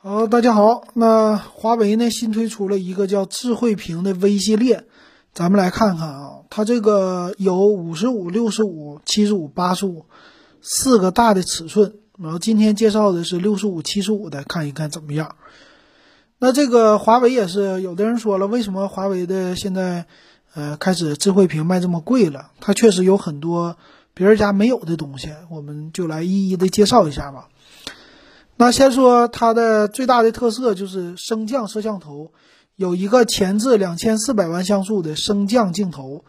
好，大家好。那华为呢新推出了一个叫智慧屏的 V 系列，咱们来看看啊，它这个有五十五、六十五、七十五、八十五四个大的尺寸。然后今天介绍的是六十五、七十五的，看一看怎么样。那这个华为也是，有的人说了，为什么华为的现在呃开始智慧屏卖这么贵了？它确实有很多别人家没有的东西，我们就来一一的介绍一下吧。那先说它的最大的特色就是升降摄像头，有一个前置两千四百万像素的升降镜头，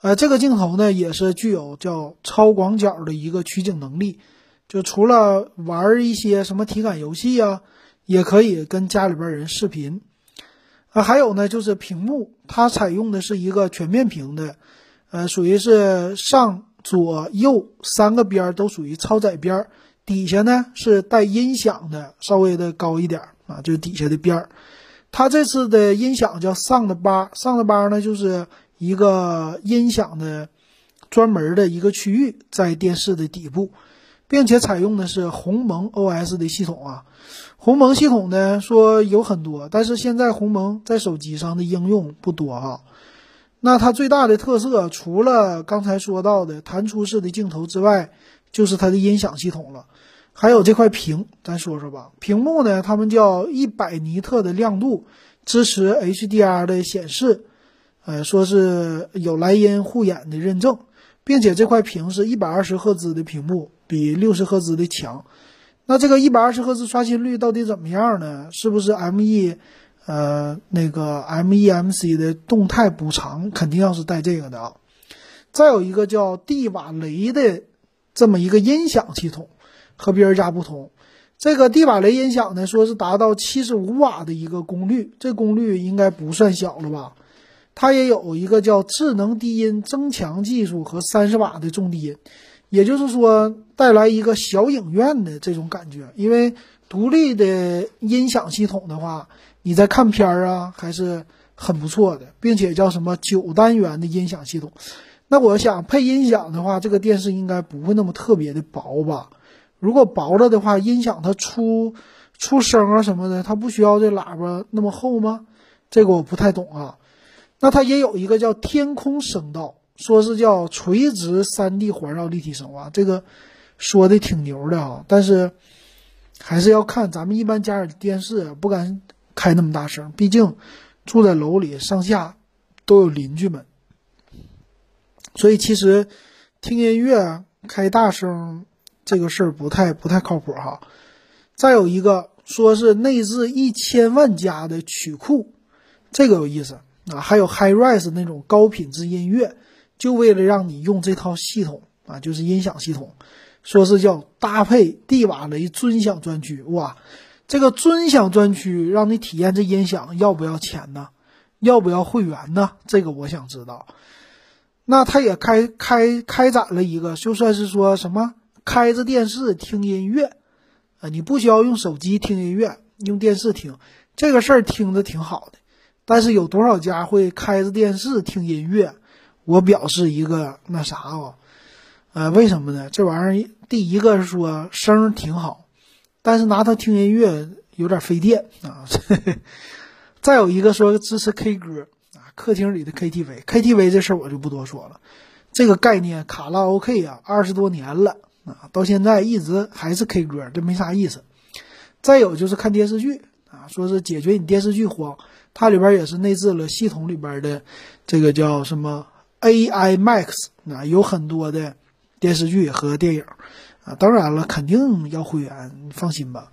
呃，这个镜头呢也是具有叫超广角的一个取景能力，就除了玩一些什么体感游戏啊，也可以跟家里边人视频，啊，还有呢就是屏幕，它采用的是一个全面屏的，呃，属于是上左右三个边都属于超窄边儿。底下呢是带音响的，稍微的高一点啊，就是底下的边儿。它这次的音响叫 Sound Bar，Sound Bar 呢就是一个音响的专门的一个区域，在电视的底部，并且采用的是鸿蒙 OS 的系统啊。鸿蒙系统呢说有很多，但是现在鸿蒙在手机上的应用不多啊。那它最大的特色，除了刚才说到的弹出式的镜头之外，就是它的音响系统了。还有这块屏，咱说说吧。屏幕呢，他们叫一百尼特的亮度，支持 HDR 的显示，呃，说是有莱茵护眼的认证，并且这块屏是一百二十赫兹的屏幕，比六十赫兹的强。那这个一百二十赫兹刷新率到底怎么样呢？是不是 ME，呃，那个 MEMC 的动态补偿肯定要是带这个的啊？再有一个叫蒂瓦雷的这么一个音响系统。和别人家不同，这个蒂瓦雷音响呢，说是达到七十五瓦的一个功率，这功率应该不算小了吧？它也有一个叫智能低音增强技术和三十瓦的重低音，也就是说带来一个小影院的这种感觉。因为独立的音响系统的话，你在看片儿啊还是很不错的，并且叫什么九单元的音响系统。那我想配音响的话，这个电视应该不会那么特别的薄吧？如果薄了的话，音响它出出声啊什么的，它不需要这喇叭那么厚吗？这个我不太懂啊。那它也有一个叫天空声道，说是叫垂直三 D 环绕立体声啊，这个说的挺牛的啊。但是还是要看咱们一般家里电视不敢开那么大声，毕竟住在楼里，上下都有邻居们，所以其实听音乐开大声。这个事儿不太不太靠谱哈，再有一个说是内置一千万加的曲库，这个有意思啊，还有 HiRes 那种高品质音乐，就为了让你用这套系统啊，就是音响系统，说是叫搭配蒂瓦雷尊享专区，哇，这个尊享专区让你体验这音响要不要钱呢？要不要会员呢？这个我想知道。那他也开开开展了一个，就算是说什么。开着电视听音乐，啊，你不需要用手机听音乐，用电视听，这个事儿听着挺好的。但是有多少家会开着电视听音乐？我表示一个那啥哦，呃，为什么呢？这玩意儿第一个说声挺好，但是拿它听音乐有点费电啊。再有一个说支持 K 歌啊，客厅里的 KTV，KTV 这事儿我就不多说了。这个概念卡拉 OK 啊，二十多年了。啊，到现在一直还是 K 歌，这没啥意思。再有就是看电视剧啊，说是解决你电视剧荒，它里边也是内置了系统里边的这个叫什么 AI Max 啊，有很多的电视剧和电影啊。当然了，肯定要会员，你放心吧。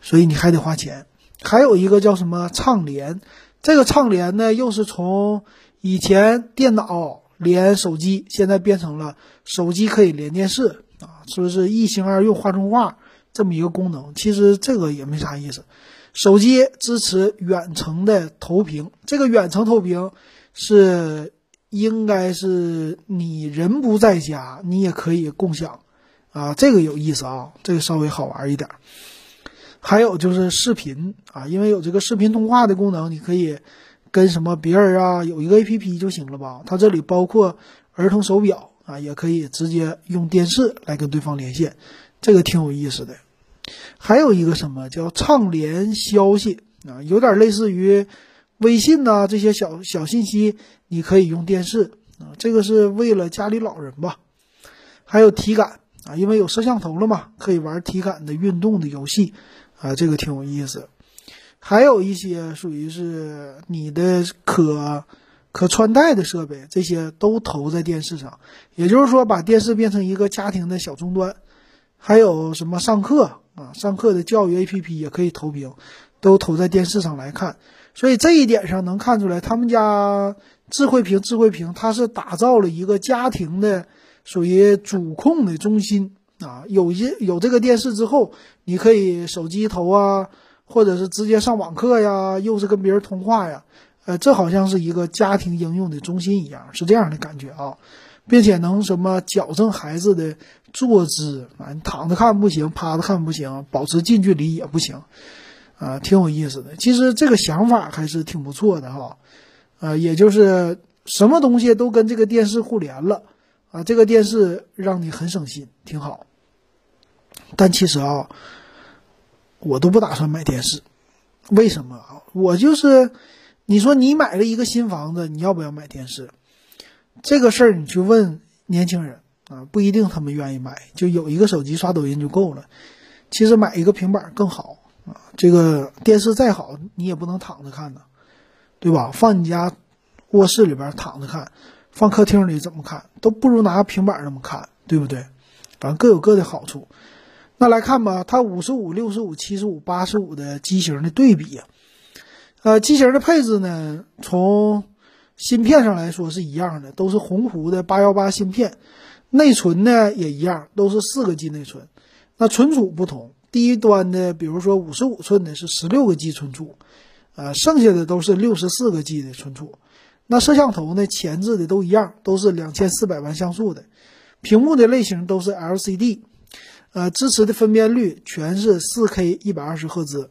所以你还得花钱。还有一个叫什么畅联，这个畅联呢，又是从以前电脑连手机，现在变成了手机可以连电视。啊，说是一心二用画中画这么一个功能，其实这个也没啥意思。手机支持远程的投屏，这个远程投屏是应该是你人不在家，你也可以共享啊，这个有意思啊，这个稍微好玩一点。还有就是视频啊，因为有这个视频通话的功能，你可以跟什么别人啊，有一个 A P P 就行了吧？它这里包括儿童手表。啊，也可以直接用电视来跟对方连线，这个挺有意思的。还有一个什么叫畅联消息啊，有点类似于微信呐这些小小信息，你可以用电视啊，这个是为了家里老人吧。还有体感啊，因为有摄像头了嘛，可以玩体感的运动的游戏啊，这个挺有意思。还有一些属于是你的可可穿戴的设备，这些都投在电视上，也就是说把电视变成一个家庭的小终端。还有什么上课啊？上课的教育 APP 也可以投屏，都投在电视上来看。所以这一点上能看出来，他们家智慧屏，智慧屏它是打造了一个家庭的属于主控的中心啊。有一有这个电视之后，你可以手机投啊，或者是直接上网课呀，又是跟别人通话呀，呃，这好像是一个家庭应用的中心一样，是这样的感觉啊。并且能什么矫正孩子的坐姿啊？你躺着看不行，趴着看不行，保持近距离也不行，啊，挺有意思的。其实这个想法还是挺不错的哈，啊，也就是什么东西都跟这个电视互联了，啊，这个电视让你很省心，挺好。但其实啊，我都不打算买电视，为什么啊？我就是，你说你买了一个新房子，你要不要买电视？这个事儿你去问年轻人啊，不一定他们愿意买。就有一个手机刷抖音就够了。其实买一个平板更好啊。这个电视再好，你也不能躺着看呢，对吧？放你家卧室里边躺着看，放客厅里怎么看都不如拿平板那么看，对不对？反正各有各的好处。那来看吧，它五十五、六十五、七十五、八十五的机型的对比，呃，机型的配置呢，从芯片上来说是一样的，都是鸿鹄的八幺八芯片，内存呢也一样，都是四个 G 内存。那存储不同，低端的比如说五十五寸的是十六个 G 存储，呃，剩下的都是六十四个 G 的存储。那摄像头呢，前置的都一样，都是两千四百万像素的。屏幕的类型都是 LCD，呃，支持的分辨率全是四 K 一百二十赫兹，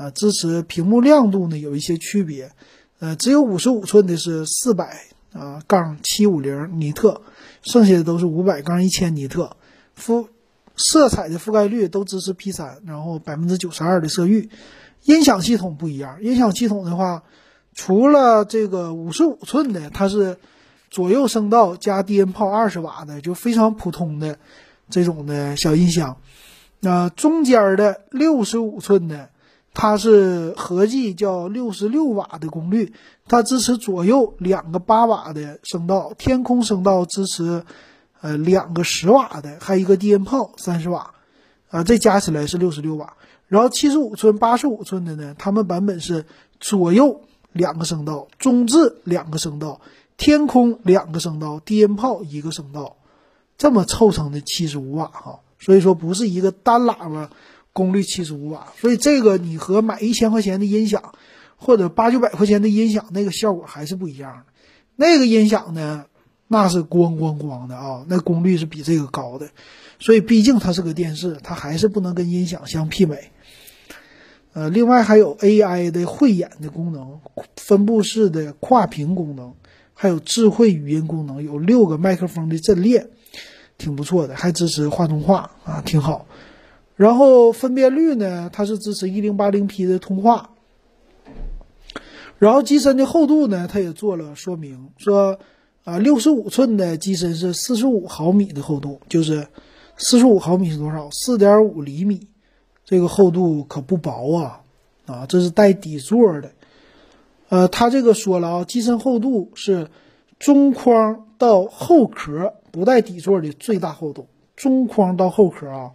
啊，支持屏幕亮度呢有一些区别。呃，只有五十五寸的是四百啊杠七五零尼特，剩下的都是五百杠一千尼特。覆色彩的覆盖率都支持 P 三，然后百分之九十二的色域。音响系统不一样，音响系统的话，除了这个五十五寸的，它是左右声道加低音炮二十瓦的，就非常普通的这种的小音响。那中间的六十五寸的。它是合计叫六十六瓦的功率，它支持左右两个八瓦的声道，天空声道支持，呃两个十瓦的，还有一个低音炮三十瓦，啊，这加起来是六十六瓦。然后七十五寸、八十五寸的呢，它们版本是左右两个声道，中置两个声道，天空两个声道，低音炮一个声道，这么凑成的七十五瓦哈。所以说不是一个单喇叭。功率七十五瓦，所以这个你和买一千块钱的音响，或者八九百块钱的音响，那个效果还是不一样的。那个音响呢，那是咣咣咣的啊，那功率是比这个高的。所以毕竟它是个电视，它还是不能跟音响相媲美。呃，另外还有 AI 的慧眼的功能，分布式的跨屏功能，还有智慧语音功能，有六个麦克风的阵列，挺不错的，还支持画中画啊，挺好。然后分辨率呢，它是支持一零八零 P 的通话。然后机身的厚度呢，它也做了说明，说啊，六十五寸的机身是四十五毫米的厚度，就是四十五毫米是多少？四点五厘米，这个厚度可不薄啊！啊，这是带底座的。呃，它这个说了啊，机身厚度是中框到后壳不带底座的最大厚度，中框到后壳啊。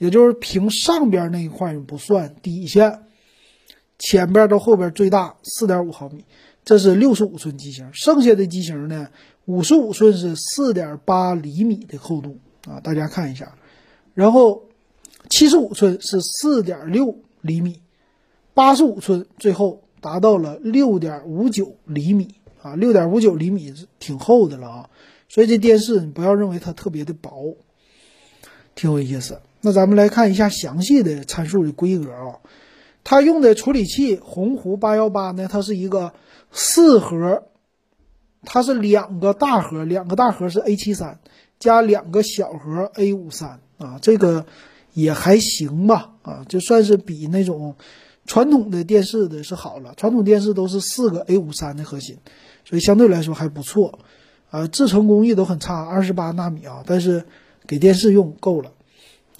也就是屏上边那一块不算，底下前边到后边最大四点五毫米，这是六十五寸机型。剩下的机型呢，五十五寸是四点八厘米的厚度啊，大家看一下。然后七十五寸是四点六厘米，八十五寸最后达到了六点五九厘米啊，六点五九厘米是挺厚的了啊。所以这电视你不要认为它特别的薄，挺有意思。那咱们来看一下详细的参数的规格啊，它用的处理器鸿鹄八幺八呢，它是一个四核，它是两个大核，两个大核是 A 七三加两个小核 A 五三啊，这个也还行吧，啊，就算是比那种传统的电视的是好了。传统电视都是四个 A 五三的核心，所以相对来说还不错。啊，制程工艺都很差，二十八纳米啊，但是给电视用够了。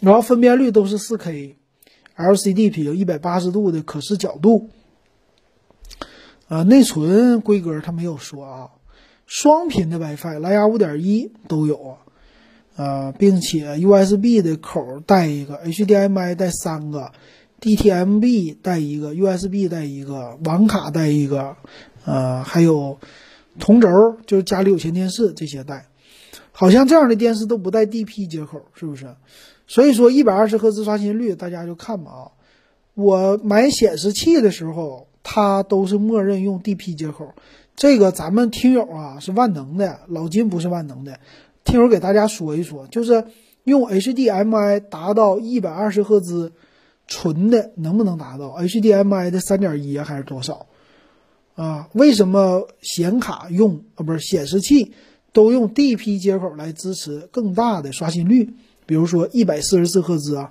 然后分辨率都是四 K，LCD 屏，一百八十度的可视角度。啊，内存规格它没有说啊，双频的 WiFi，蓝牙五点一都有啊，呃，并且 USB 的口带一个，HDMI 带三个，DTMB 带一个，USB 带一个，网卡带一个，呃，还有同轴，就是家里有线电视这些带，好像这样的电视都不带 DP 接口，是不是？所以说一百二十赫兹刷新率，大家就看吧啊，我买显示器的时候。它都是默认用 DP 接口，这个咱们听友啊是万能的，老金不是万能的。听友给大家说一说，就是用 HDMI 达到一百二十赫兹纯的能不能达到 HDMI 的三点一还是多少啊？为什么显卡用啊不是显示器都用 DP 接口来支持更大的刷新率？比如说一百四十四赫兹啊，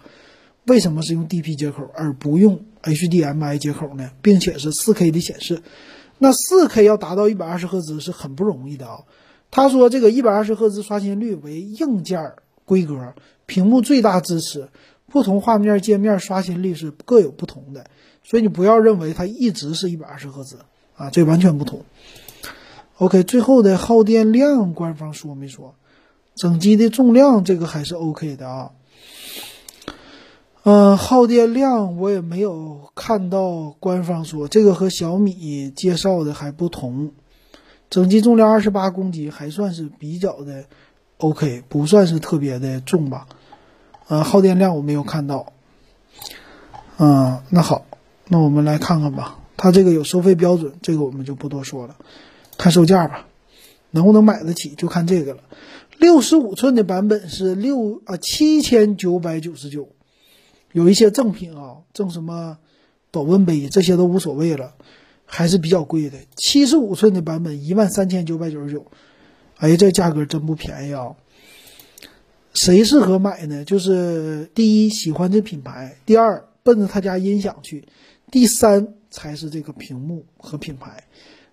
为什么是用 DP 接口而不用？HDMI 接口呢，并且是 4K 的显示，那 4K 要达到一百二十赫兹是很不容易的啊。他说这个一百二十赫兹刷新率为硬件规格，屏幕最大支持，不同画面界面刷新率是各有不同的，所以你不要认为它一直是一百二十赫兹啊，这完全不同。OK，最后的耗电量官方说没说？整机的重量这个还是 OK 的啊。嗯，耗电量我也没有看到官方说这个和小米介绍的还不同。整机重量二十八公斤，还算是比较的 OK，不算是特别的重吧。呃，耗电量我没有看到。嗯，那好，那我们来看看吧。它这个有收费标准，这个我们就不多说了。看售价吧，能不能买得起就看这个了。六十五寸的版本是六啊七千九百九十九。有一些赠品啊，赠什么保温杯这些都无所谓了，还是比较贵的。七十五寸的版本一万三千九百九十九，哎，这价格真不便宜啊！谁适合买呢？就是第一喜欢这品牌，第二奔着他家音响去，第三才是这个屏幕和品牌。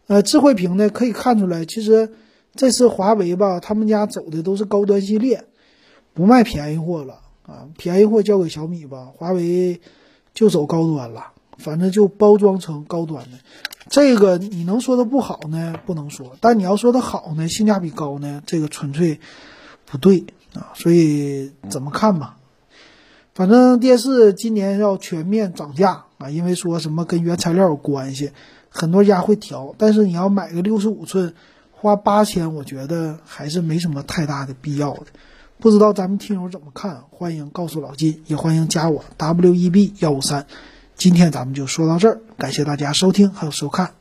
呃，智慧屏呢，可以看出来，其实这次华为吧，他们家走的都是高端系列，不卖便宜货了。啊，便宜货交给小米吧，华为就走高端了，反正就包装成高端的。这个你能说它不好呢？不能说。但你要说它好呢，性价比高呢，这个纯粹不对啊。所以怎么看吧？反正电视今年要全面涨价啊，因为说什么跟原材料有关系，很多家会调。但是你要买个六十五寸，花八千，我觉得还是没什么太大的必要的。不知道咱们听友怎么看？欢迎告诉老金，也欢迎加我 W E B 幺五三。今天咱们就说到这儿，感谢大家收听还有收看。